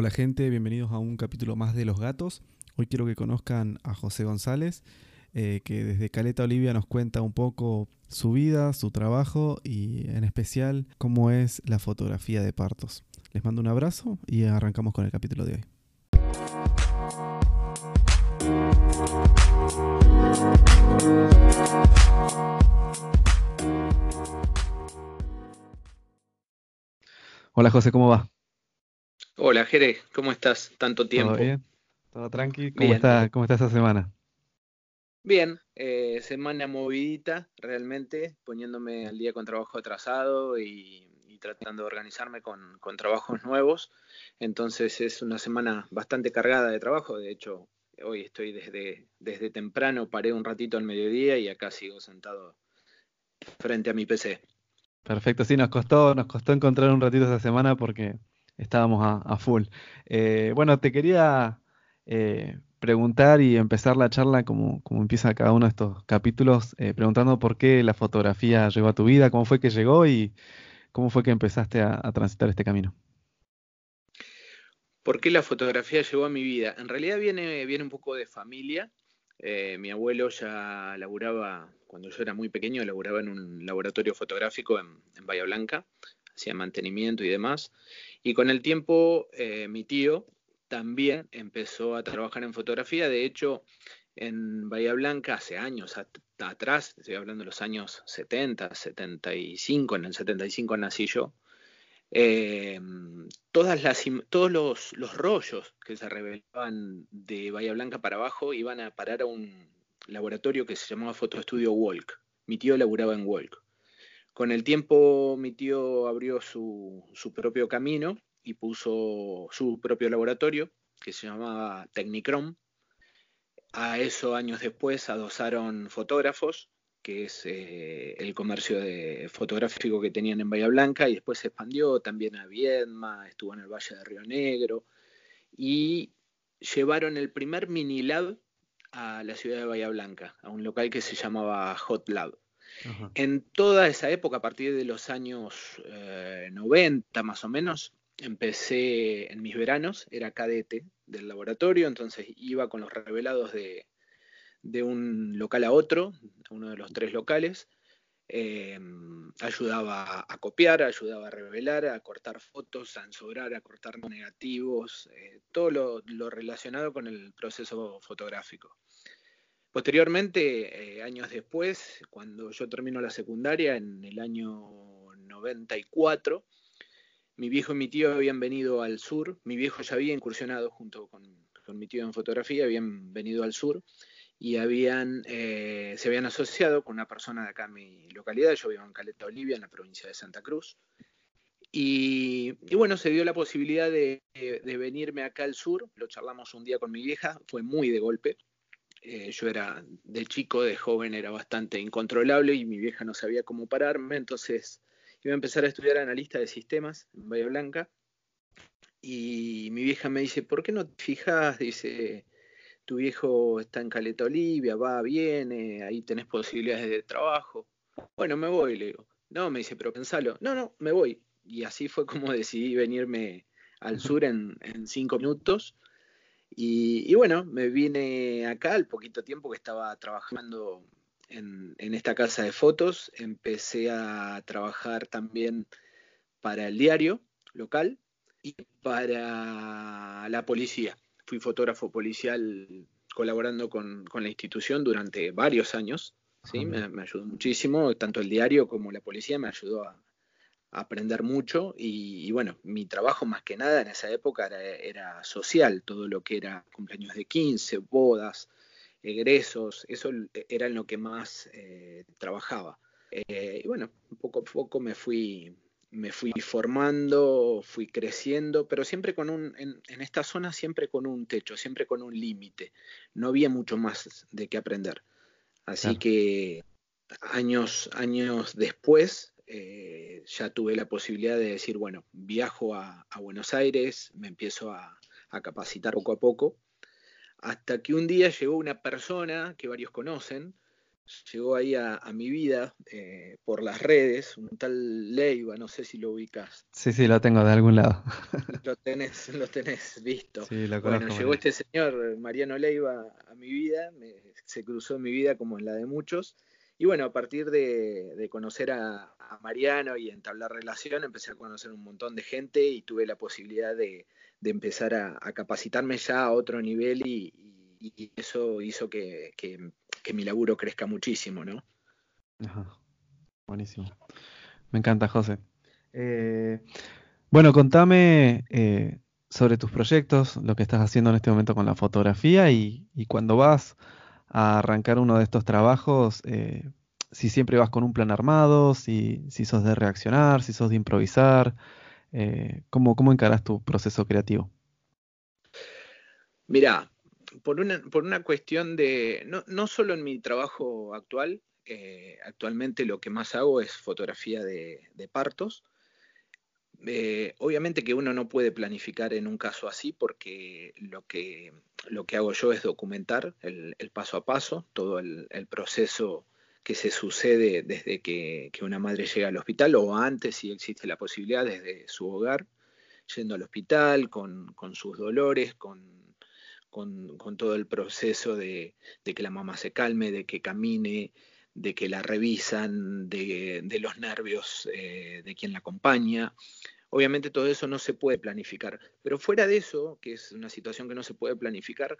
Hola gente, bienvenidos a un capítulo más de Los Gatos. Hoy quiero que conozcan a José González, eh, que desde Caleta Olivia nos cuenta un poco su vida, su trabajo y en especial cómo es la fotografía de partos. Les mando un abrazo y arrancamos con el capítulo de hoy. Hola José, ¿cómo va? Hola Jere, ¿cómo estás? Tanto tiempo. ¿Todo bien? ¿Todo tranqui? ¿Cómo, Está, ¿Cómo está esa semana? Bien, eh, semana movidita realmente, poniéndome al día con trabajo atrasado y, tratando de organizarme con, trabajos nuevos. Entonces es una semana bastante cargada de trabajo. De hecho, hoy estoy desde, desde temprano, paré un ratito al mediodía y acá sigo sentado frente a mi PC. Perfecto, sí, nos costó, nos costó encontrar un ratito esa semana porque estábamos a, full. Eh, bueno, te quería eh, preguntar y empezar la charla como, como, empieza cada uno de estos capítulos, eh, preguntando por qué la fotografía llegó a tu vida, cómo fue que llegó y cómo fue que empezaste a, transitar este camino. ¿Por qué la fotografía llegó a mi vida? En realidad viene, viene un poco de familia. mi abuelo ya laburaba, cuando yo era muy pequeño, laburaba en un laboratorio fotográfico en, en Bahía Blanca, hacía mantenimiento y demás. Y con el tiempo, eh, mi tío también empezó a trabajar en fotografía. De hecho, en Bahía Blanca, hace años atrás, estoy hablando de los años 70, 75, en el 75 nací yo, eh, todas las, todos los, los, rollos que se revelaban de Bahía Blanca para abajo iban a parar a un laboratorio que se llamaba Fotoestudio Walk. Mi tío laburaba en Walk. Con el tiempo mi tío abrió su, propio camino y puso su propio laboratorio que se llamaba Technicrom. A eso años después adosaron fotógrafos, que es eh, el comercio fotográfico que tenían en Bahía Blanca, y después se expandió también a Viedma, estuvo en el Valle de Río Negro, y llevaron el primer mini lab a la ciudad de Bahía Blanca, a un local que se llamaba Hot Lab. En toda esa época, a partir de los años 90 eh, más o menos, empecé en mis veranos, era cadete del laboratorio, entonces iba con los revelados de, un local a otro, uno de los tres locales, em, ayudaba a copiar, ayudaba a revelar, a cortar fotos, a ensobrar, a cortar negativos, eh, todo lo, relacionado con el proceso fotográfico. Posteriormente, eh, años después, cuando yo termino la secundaria, en el año 94, mi viejo y mi tío habían venido al sur. Mi viejo ya había incursionado junto con, mi tío en fotografía, habían venido al sur y habían, eh, se habían asociado con una persona de acá en mi localidad. Yo vivo en Caleta, Olivia, en la provincia de Santa Cruz. Y, bueno, se dio la posibilidad de, de, venirme acá al sur. Lo charlamos un día con mi vieja, fue muy de golpe. Eh, yo era de chico, de joven, era bastante incontrolable y mi vieja no sabía cómo pararme, entonces iba a empezar a estudiar analista de sistemas en Bahía Blanca y mi vieja me dice, ¿por qué no te fijas? Dice, tu viejo está en Caleta Olivia, va, viene, ahí tenés posibilidades de trabajo. Bueno, me voy, le digo. No, me dice, pero pensalo. No, no, me voy. Y así fue como decidí venirme al sur en, en cinco minutos. Y, bueno, me vine acá al poquito tiempo que estaba trabajando en, esta casa de fotos. Empecé a trabajar también para el diario local y para la policía. Fui fotógrafo policial colaborando con, la institución durante varios años. ¿sí? Me, me, ayudó muchísimo, tanto el diario como la policía me ayudó a, aprender mucho y, bueno, mi trabajo más que nada en esa época era, social, todo lo que era cumpleaños de 15, bodas, egresos, eso era en lo que más eh, trabajaba. Eh, y bueno, poco a poco me fui, me fui formando, fui creciendo, pero siempre con un, en, esta zona siempre con un techo, siempre con un límite. No había mucho más de qué aprender. Así que años, años después eh, ya tuve la posibilidad de decir, bueno, viajo a, Buenos Aires, me empiezo a, capacitar poco a poco, hasta que un día llegó una persona que varios conocen, llegó ahí a, mi vida eh, por las redes, un tal Leiva, no sé si lo ubicas. Sí, sí, lo tengo de algún lado. lo tenés, lo tenés visto. Sí, lo bueno, llegó este señor, Mariano Leiva, a mi vida, se cruzó en mi vida como en la de muchos. Y bueno, a partir de, conocer a, Mariano y entablar relación, empecé a conocer un montón de gente y tuve la posibilidad de, empezar a, capacitarme ya a otro nivel y, eso hizo que, mi laburo crezca muchísimo, ¿no? Ajá. Buenísimo. Me encanta, José. Eh, bueno, contame eh, sobre tus proyectos, lo que estás haciendo en este momento con la fotografía y, y cuando vas a arrancar uno de estos trabajos, eh, si siempre vas con un plan armado, si, si sos de reaccionar, si sos de improvisar, eh, ¿cómo, ¿cómo encarás tu proceso creativo? Mira, por una, por una cuestión de, no, no solo en mi trabajo actual, eh, actualmente lo que más hago es fotografía de, de partos, eh, obviamente que uno no puede planificar en un caso así porque lo que, lo que hago yo es documentar el, paso a paso, todo el, proceso que se sucede desde que, una madre llega al hospital o antes si existe la posibilidad desde su hogar, yendo al hospital con, sus dolores, con, con, todo el proceso de, que la mamá se calme, de que camine, de que la revisan, de, los nervios eh, de quien la acompaña. Obviamente todo eso no se puede planificar, pero fuera de eso, que es una situación que no se puede planificar,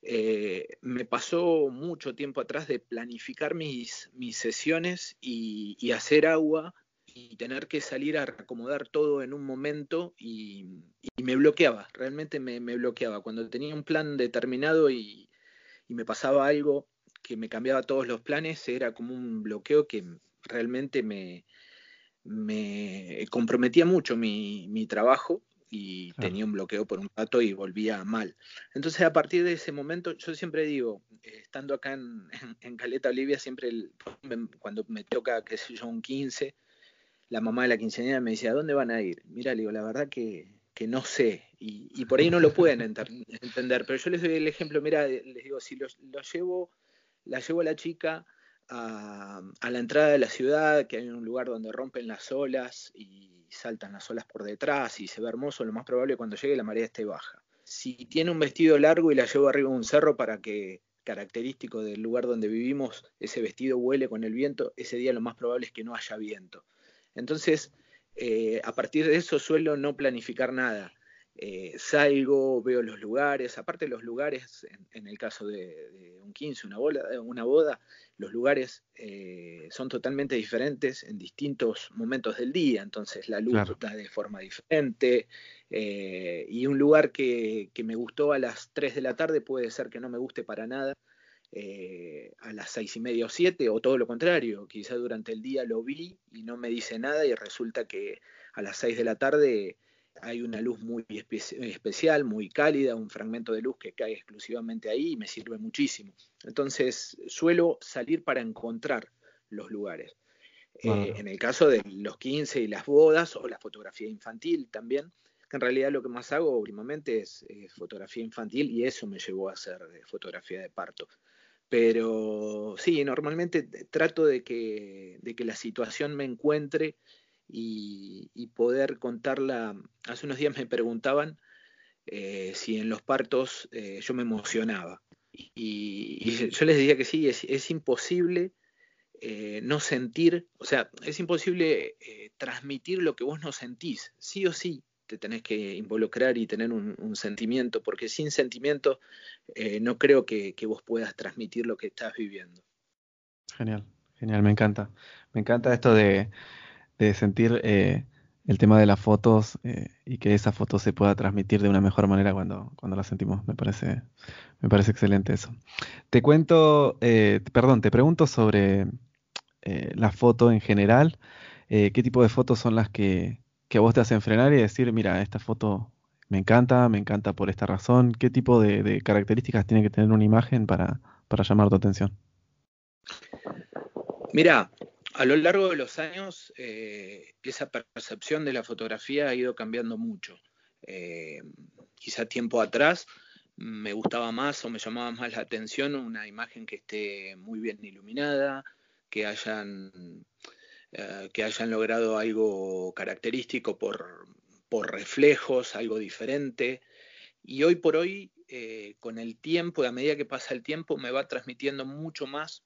eh, me pasó mucho tiempo atrás de planificar mis, mis sesiones y, hacer agua y tener que salir a acomodar todo en un momento y, me bloqueaba, realmente me, bloqueaba. Cuando tenía un plan determinado y me pasaba algo que me cambiaba todos los planes, era como un bloqueo que realmente me, me comprometía mucho mi, mi trabajo y tenía un bloqueo por un rato y volvía mal. Entonces a partir de ese momento, yo siempre digo, eh, estando acá en, en, Caleta, Olivia, siempre cuando me toca, qué sé yo, un 15, la mamá de la quinceañera me decía, ¿a dónde van a ir? Mira, le digo, la verdad que, que no sé, y, y, por ahí no lo pueden entender, pero yo les doy el ejemplo, mira, les digo, si los, los llevo, la llevo a la chica a, la entrada de la ciudad, que hay un lugar donde rompen las olas y saltan las olas por detrás y se ve hermoso, lo más probable cuando llegue la marea esté baja. Si tiene un vestido largo y la llevo arriba de un cerro para que, característico del lugar donde vivimos, ese vestido huele con el viento, ese día lo más probable es que no haya viento. Entonces, eh, a partir de eso suelo no planificar nada. Eh, salgo, veo los lugares, aparte los lugares, en, el caso de, un 15, una, boda, una boda los lugares eh, son totalmente diferentes en distintos momentos del día, entonces la luz está de forma diferente, eh, y un lugar que, que, me gustó a las 3 de la tarde puede ser que no me guste para nada a las seis y media o siete, o todo lo contrario, quizá durante el día lo vi y no me dice nada y resulta que a las 6 de la tarde hay una luz muy especial, muy cálida, un fragmento de luz que cae exclusivamente ahí y me sirve muchísimo. Entonces suelo salir para encontrar los lugares. Eh, en el caso de los 15 y las bodas o la fotografía infantil también, que en realidad lo que más hago últimamente es fotografía infantil y eso me llevó a hacer eh, fotografía de parto. Pero sí, normalmente trato de que, de que la situación me encuentre y, poder contarla. Hace unos días me preguntaban eh, si en los partos eh, yo me emocionaba. Y, yo les decía que sí, es, imposible eh, no sentir, o sea, es imposible transmitir lo que vos no sentís. Sí o sí te tenés que involucrar y tener un, sentimiento, porque sin sentimiento no creo que vos puedas transmitir lo que estás viviendo. Genial, genial, me encanta. Me encanta esto de de sentir eh, el tema de las fotos eh, y que esa foto se pueda transmitir de una mejor manera cuando, cuando la sentimos. Me parece, me parece excelente eso. Te cuento, eh, perdón, te pregunto sobre la foto en general. ¿Qué tipo de fotos son las que, que a vos te hacen frenar y decir, mira, esta foto me encanta, me encanta por esta razón? ¿Qué tipo de, de características tiene que tener una imagen para, para llamar tu atención? Mira, a lo largo de los años, eh, esa percepción de la fotografía ha ido cambiando mucho. Eh, quizá tiempo atrás me gustaba más o me llamaba más la atención una imagen que esté muy bien iluminada, que hayan, eh, que hayan logrado algo característico por, por reflejos, algo diferente. Y hoy por hoy, con el tiempo, a medida que pasa el tiempo, me va transmitiendo mucho más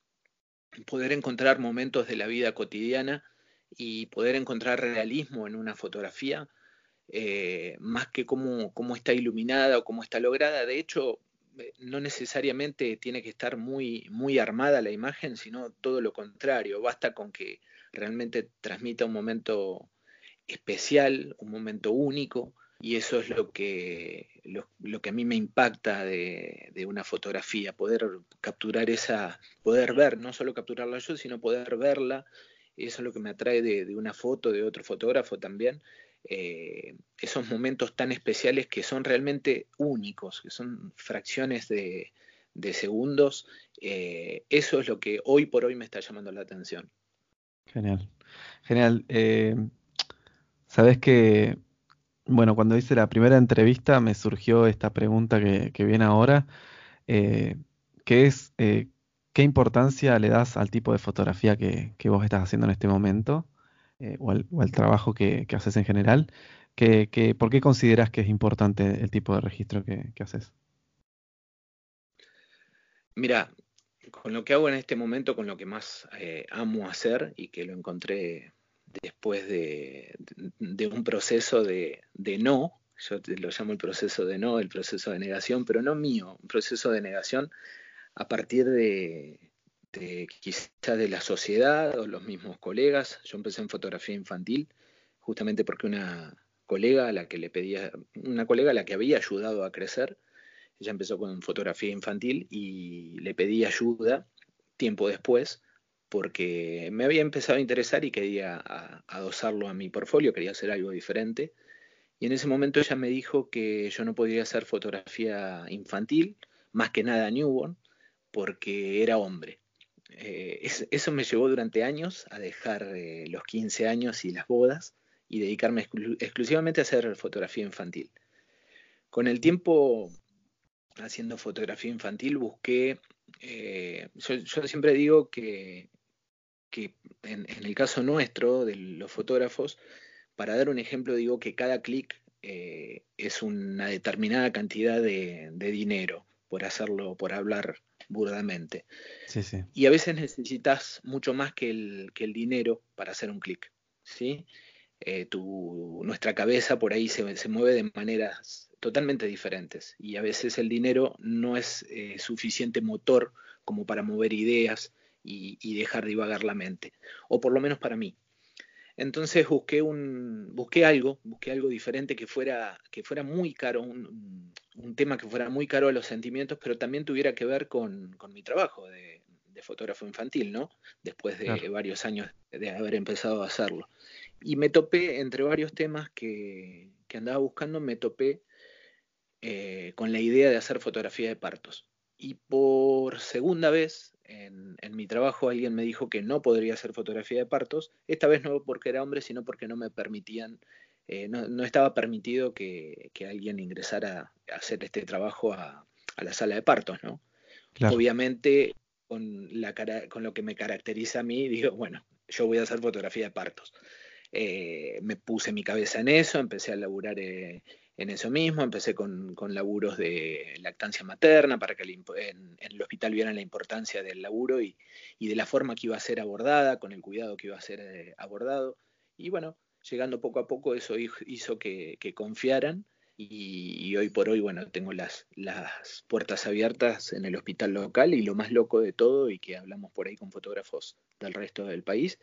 poder encontrar momentos de la vida cotidiana y poder encontrar realismo en una fotografía eh, más que cómo, cómo, está iluminada o cómo está lograda. De hecho, eh, no necesariamente tiene que estar muy, muy armada la imagen, sino todo lo contrario. Basta con que realmente transmita un momento especial, un momento único, y eso es lo que, lo, que a mí me impacta de, de, una fotografía, poder capturar esa, poder ver, no solo capturarla yo, sino poder verla, eso es lo que me atrae de, de una foto de otro fotógrafo también, eh, esos momentos tan especiales que son realmente únicos, que son fracciones de, segundos, eh, eso es lo que hoy por hoy me está llamando la atención. Genial, genial. Eh, Sabes que, bueno, cuando hice la primera entrevista me surgió esta pregunta que, viene ahora, que es, ¿qué importancia le das al tipo de fotografía que, vos estás haciendo en este momento? Eh, o, al, trabajo que, haces en general, que, ¿por qué consideras que es importante el tipo de registro que, haces? Mira, con lo que hago en este momento, con lo que más eh, amo hacer y que lo encontré después de, un proceso de, no, yo lo llamo el proceso de no, el proceso de negación, pero no mío, un proceso de negación a partir de, de, quizá de la sociedad o los mismos colegas. Yo empecé en fotografía infantil justamente porque una colega a la que le pedía, una colega a la que había ayudado a crecer, ella empezó con fotografía infantil y le pedí ayuda tiempo después porque me había empezado a interesar y quería adosarlo a mi portfolio, quería hacer algo diferente. Y en ese momento ella me dijo que yo no podía hacer fotografía infantil, más que nada newborn, porque era hombre. Eh, eso me llevó durante años a dejar eh, los 15 años y las bodas y dedicarme exclusivamente a hacer fotografía infantil. Con el tiempo haciendo fotografía infantil busqué, eh, yo, siempre digo que, que en, el caso nuestro de los fotógrafos, para dar un ejemplo digo que cada clic es una determinada cantidad de, de dinero por hacerlo, por hablar burdamente. Y a veces necesitas mucho más que el, que el dinero para hacer un clic. ¿sí? Eh, tu, nuestra cabeza por ahí se, se, mueve de maneras totalmente diferentes y a veces el dinero no es eh, suficiente motor como para mover ideas y, y, dejar divagar la mente, o por lo menos para mí. Entonces busqué un, busqué algo, busqué algo diferente que fuera, que fuera muy caro, un, un tema que fuera muy caro a los sentimientos, pero también tuviera que ver con, con mi trabajo de, de, fotógrafo infantil, ¿no? Después de varios años de haber empezado a hacerlo. Y me topé, entre varios temas que, que andaba buscando, me topé eh, con la idea de hacer fotografía de partos. Y por segunda vez en, en, mi trabajo alguien me dijo que no podría hacer fotografía de partos, esta vez no porque era hombre, sino porque no me permitían eh, no, estaba permitido que, alguien ingresara a hacer este trabajo a, la sala de partos, ¿no? Obviamente, con, la con lo que me caracteriza a mí, digo, bueno, yo voy a hacer fotografía de partos. Eh, me puse mi cabeza en eso, empecé a laburar eh, en eso mismo, empecé con, laburos de lactancia materna para que en, el hospital vieran la importancia del laburo y, y, de la forma que iba a ser abordada, con el cuidado que iba a ser abordado. Y bueno, llegando poco a poco eso hizo que, confiaran y, hoy por hoy, bueno, tengo las, las puertas abiertas en el hospital local y lo más loco de todo y que hablamos por ahí con fotógrafos del resto del país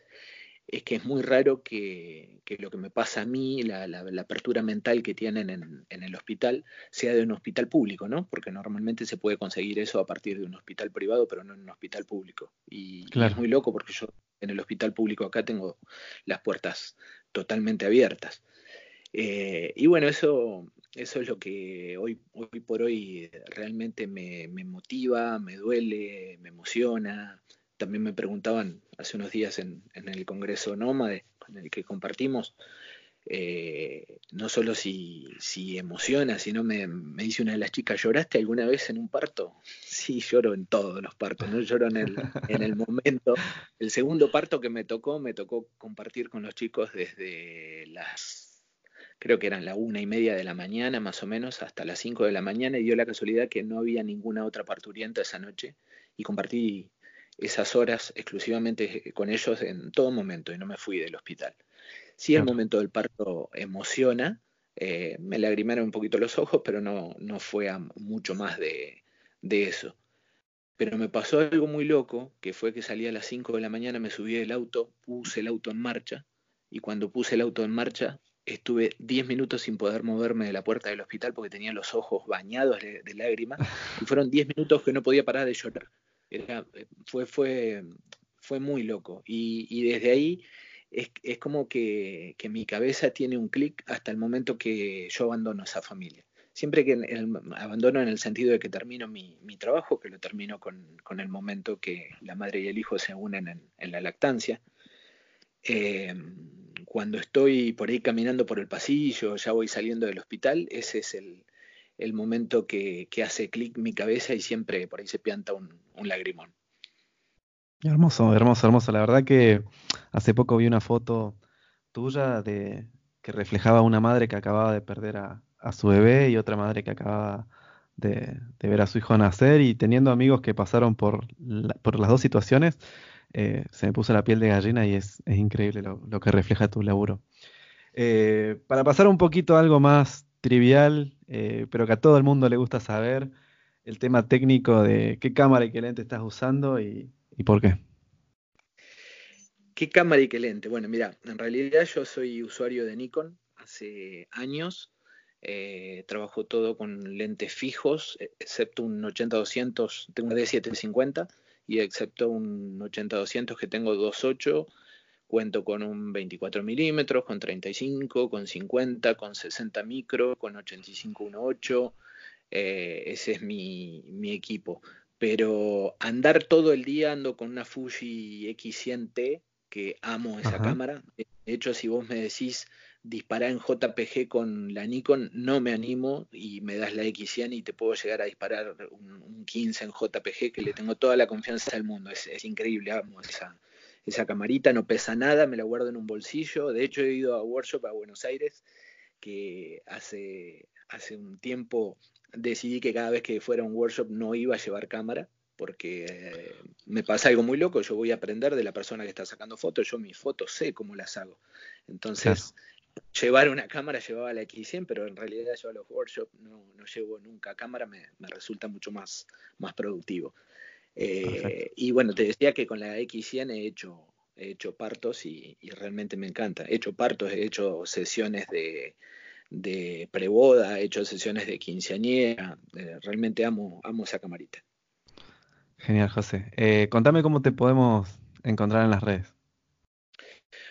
es que es muy raro que, lo que me pasa a mí, la, apertura mental que tienen en, el hospital, sea de un hospital público, ¿no? Porque normalmente se puede conseguir eso a partir de un hospital privado, pero no en un hospital público. Y, es muy loco porque yo en el hospital público acá tengo las puertas totalmente abiertas. Eh, y bueno, eso, eso es lo que hoy, hoy por hoy realmente me, me motiva, me duele, me emociona, también me preguntaban hace unos días en, el Congreso Nómade, con el que compartimos, eh, no solo si, si emociona, sino me, me, dice una de las chicas, ¿lloraste alguna vez en un parto? Sí, lloro en todos los partos, no lloro en el, en el momento. El segundo parto que me tocó, me tocó compartir con los chicos desde las, creo que eran la una y media de la mañana más o menos, hasta las cinco de la mañana, y dio la casualidad que no había ninguna otra parturienta esa noche, y compartí esas horas exclusivamente con ellos en todo momento, y no me fui del hospital. Sí, el momento del parto emociona, eh, me lagrimaron un poquito los ojos, pero no, no fue mucho más de, de, eso. Pero me pasó algo muy loco, que fue que salí a las 5 de la mañana, me subí del auto, puse el auto en marcha, y cuando puse el auto en marcha, estuve 10 minutos sin poder moverme de la puerta del hospital porque tenía los ojos bañados de, lágrimas, y fueron 10 minutos que no podía parar de llorar. Eh, fue, fue, fue muy loco. Y, y desde ahí es, es como que, que, mi cabeza tiene un clic hasta el momento que yo abandono esa familia. Siempre que abandono en el sentido de que termino mi, mi trabajo, que lo termino con, con, el momento que la madre y el hijo se unen en, en la lactancia. Eh, cuando estoy por ahí caminando por el pasillo, ya voy saliendo del hospital, ese es el, el momento que, que hace clic mi cabeza y siempre por ahí se pianta un, un lagrimón. Hermoso, hermoso, hermoso. La verdad que hace poco vi una foto tuya de que reflejaba una madre que acababa de perder a, su bebé y otra madre que acababa de, ver a su hijo nacer y teniendo amigos que pasaron por, por las dos situaciones, eh, se me puso la piel de gallina y es, increíble lo, que refleja tu laburo. Eh, para pasar un poquito a algo más trivial, eh, pero que a todo el mundo le gusta saber, el tema técnico de qué cámara y qué lente estás usando y, ¿Y por qué? ¿Qué cámara y qué lente? Bueno, mira, en realidad yo soy usuario de Nikon hace años. Eh, trabajo todo con lentes fijos, excepto un 80-200, tengo una D750 y excepto un 80-200 que tengo 2.8, cuento con un 24 milímetros, con 35, con 50, con 60 micro, con 85 1.8. Eh, ese es mi, mi equipo pero andar todo el día ando con una Fuji X100T, que amo esa cámara. De hecho, si vos me decís disparar en JPG con la Nikon, no me animo y me das la X100 y te puedo llegar a disparar un, 15 en JPG, que le tengo toda la confianza del mundo. Es, increíble, amo esa, esa camarita, no pesa nada, me la guardo en un bolsillo. De hecho, he ido a workshop a Buenos Aires, que hace, hace un tiempo decidí que cada vez que fuera a un workshop no iba a llevar cámara, porque eh, me pasa algo muy loco, yo voy a aprender de la persona que está sacando fotos, yo mis fotos sé cómo las hago. Entonces, llevar una cámara llevaba la X100, pero en realidad yo a los workshops no, no llevo nunca cámara, me, me, resulta mucho más, más productivo. Eh, y bueno, te decía que con la X100 he hecho, he hecho partos y, y realmente me encanta. He hecho partos, he hecho sesiones de de preboda, he hecho sesiones de quinceañera, eh, realmente amo, amo esa camarita. Genial, José. Eh, contame cómo te podemos encontrar en las redes.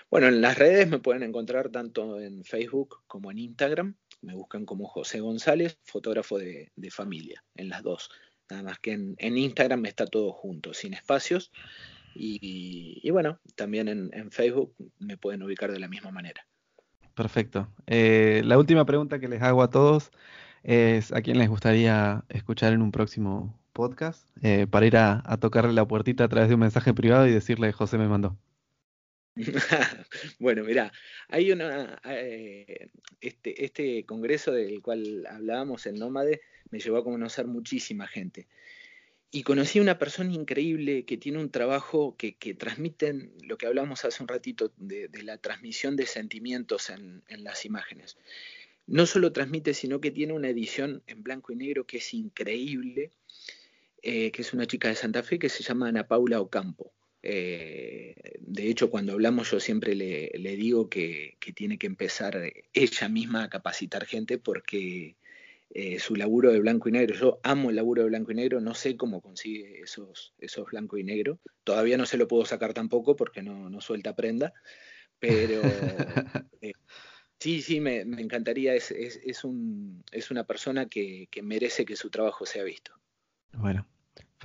Bueno, en las redes me pueden encontrar tanto en Facebook como en Instagram. Me buscan como José González, fotógrafo de, familia, en las dos. Nada más que en, Instagram está todo junto, sin espacios. Y, bueno, también en Facebook me pueden ubicar de la misma manera. Perfecto. Eh, la última pregunta que les hago a todos es a quién les gustaría escuchar en un próximo podcast eh, para ir a, tocarle la puertita a través de un mensaje privado y decirle José me mandó. bueno, mira, hay una eh, este, este congreso del cual hablábamos, el Nómade, me llevó a conocer muchísima gente y conocí a una persona increíble que tiene un trabajo que, que transmiten lo que hablamos hace un ratito de, la transmisión de sentimientos en, las imágenes. No solo transmite, sino que tiene una edición en blanco y negro que es increíble, eh, que es una chica de Santa Fe que se llama Ana Paula Ocampo. Eh, de hecho, cuando hablamos yo siempre le, digo que, tiene que empezar ella misma a capacitar gente porque eh, su laburo de blanco y negro. Yo amo el laburo de blanco y negro, no sé cómo consigue esos, esos blanco y negro. Todavía no se lo puedo sacar tampoco porque no, no suelta prenda, pero eh, sí, sí, me, encantaría. Es, es, un, es una persona que, que merece que su trabajo sea visto. Bueno,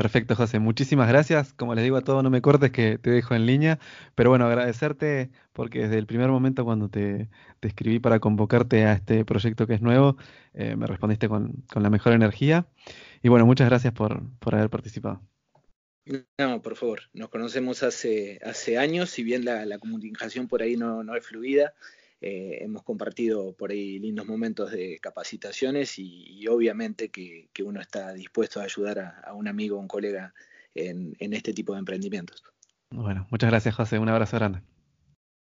Perfecto, José. Muchísimas gracias. Como les digo a todos, no me cortes que te dejo en línea. Pero bueno, agradecerte porque desde el primer momento cuando te, escribí para convocarte a este proyecto que es nuevo, eh, me respondiste con, la mejor energía. Y bueno, muchas gracias por, haber participado. No, por favor. Nos conocemos hace, años, si bien la, comunicación por ahí no es fluida. Eh, hemos compartido por ahí lindos momentos de capacitaciones y, obviamente que, uno está dispuesto a ayudar a, un amigo o un colega en, en este tipo de emprendimientos. Bueno, muchas gracias José, un abrazo grande.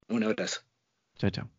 Un abrazo. Chao, chao.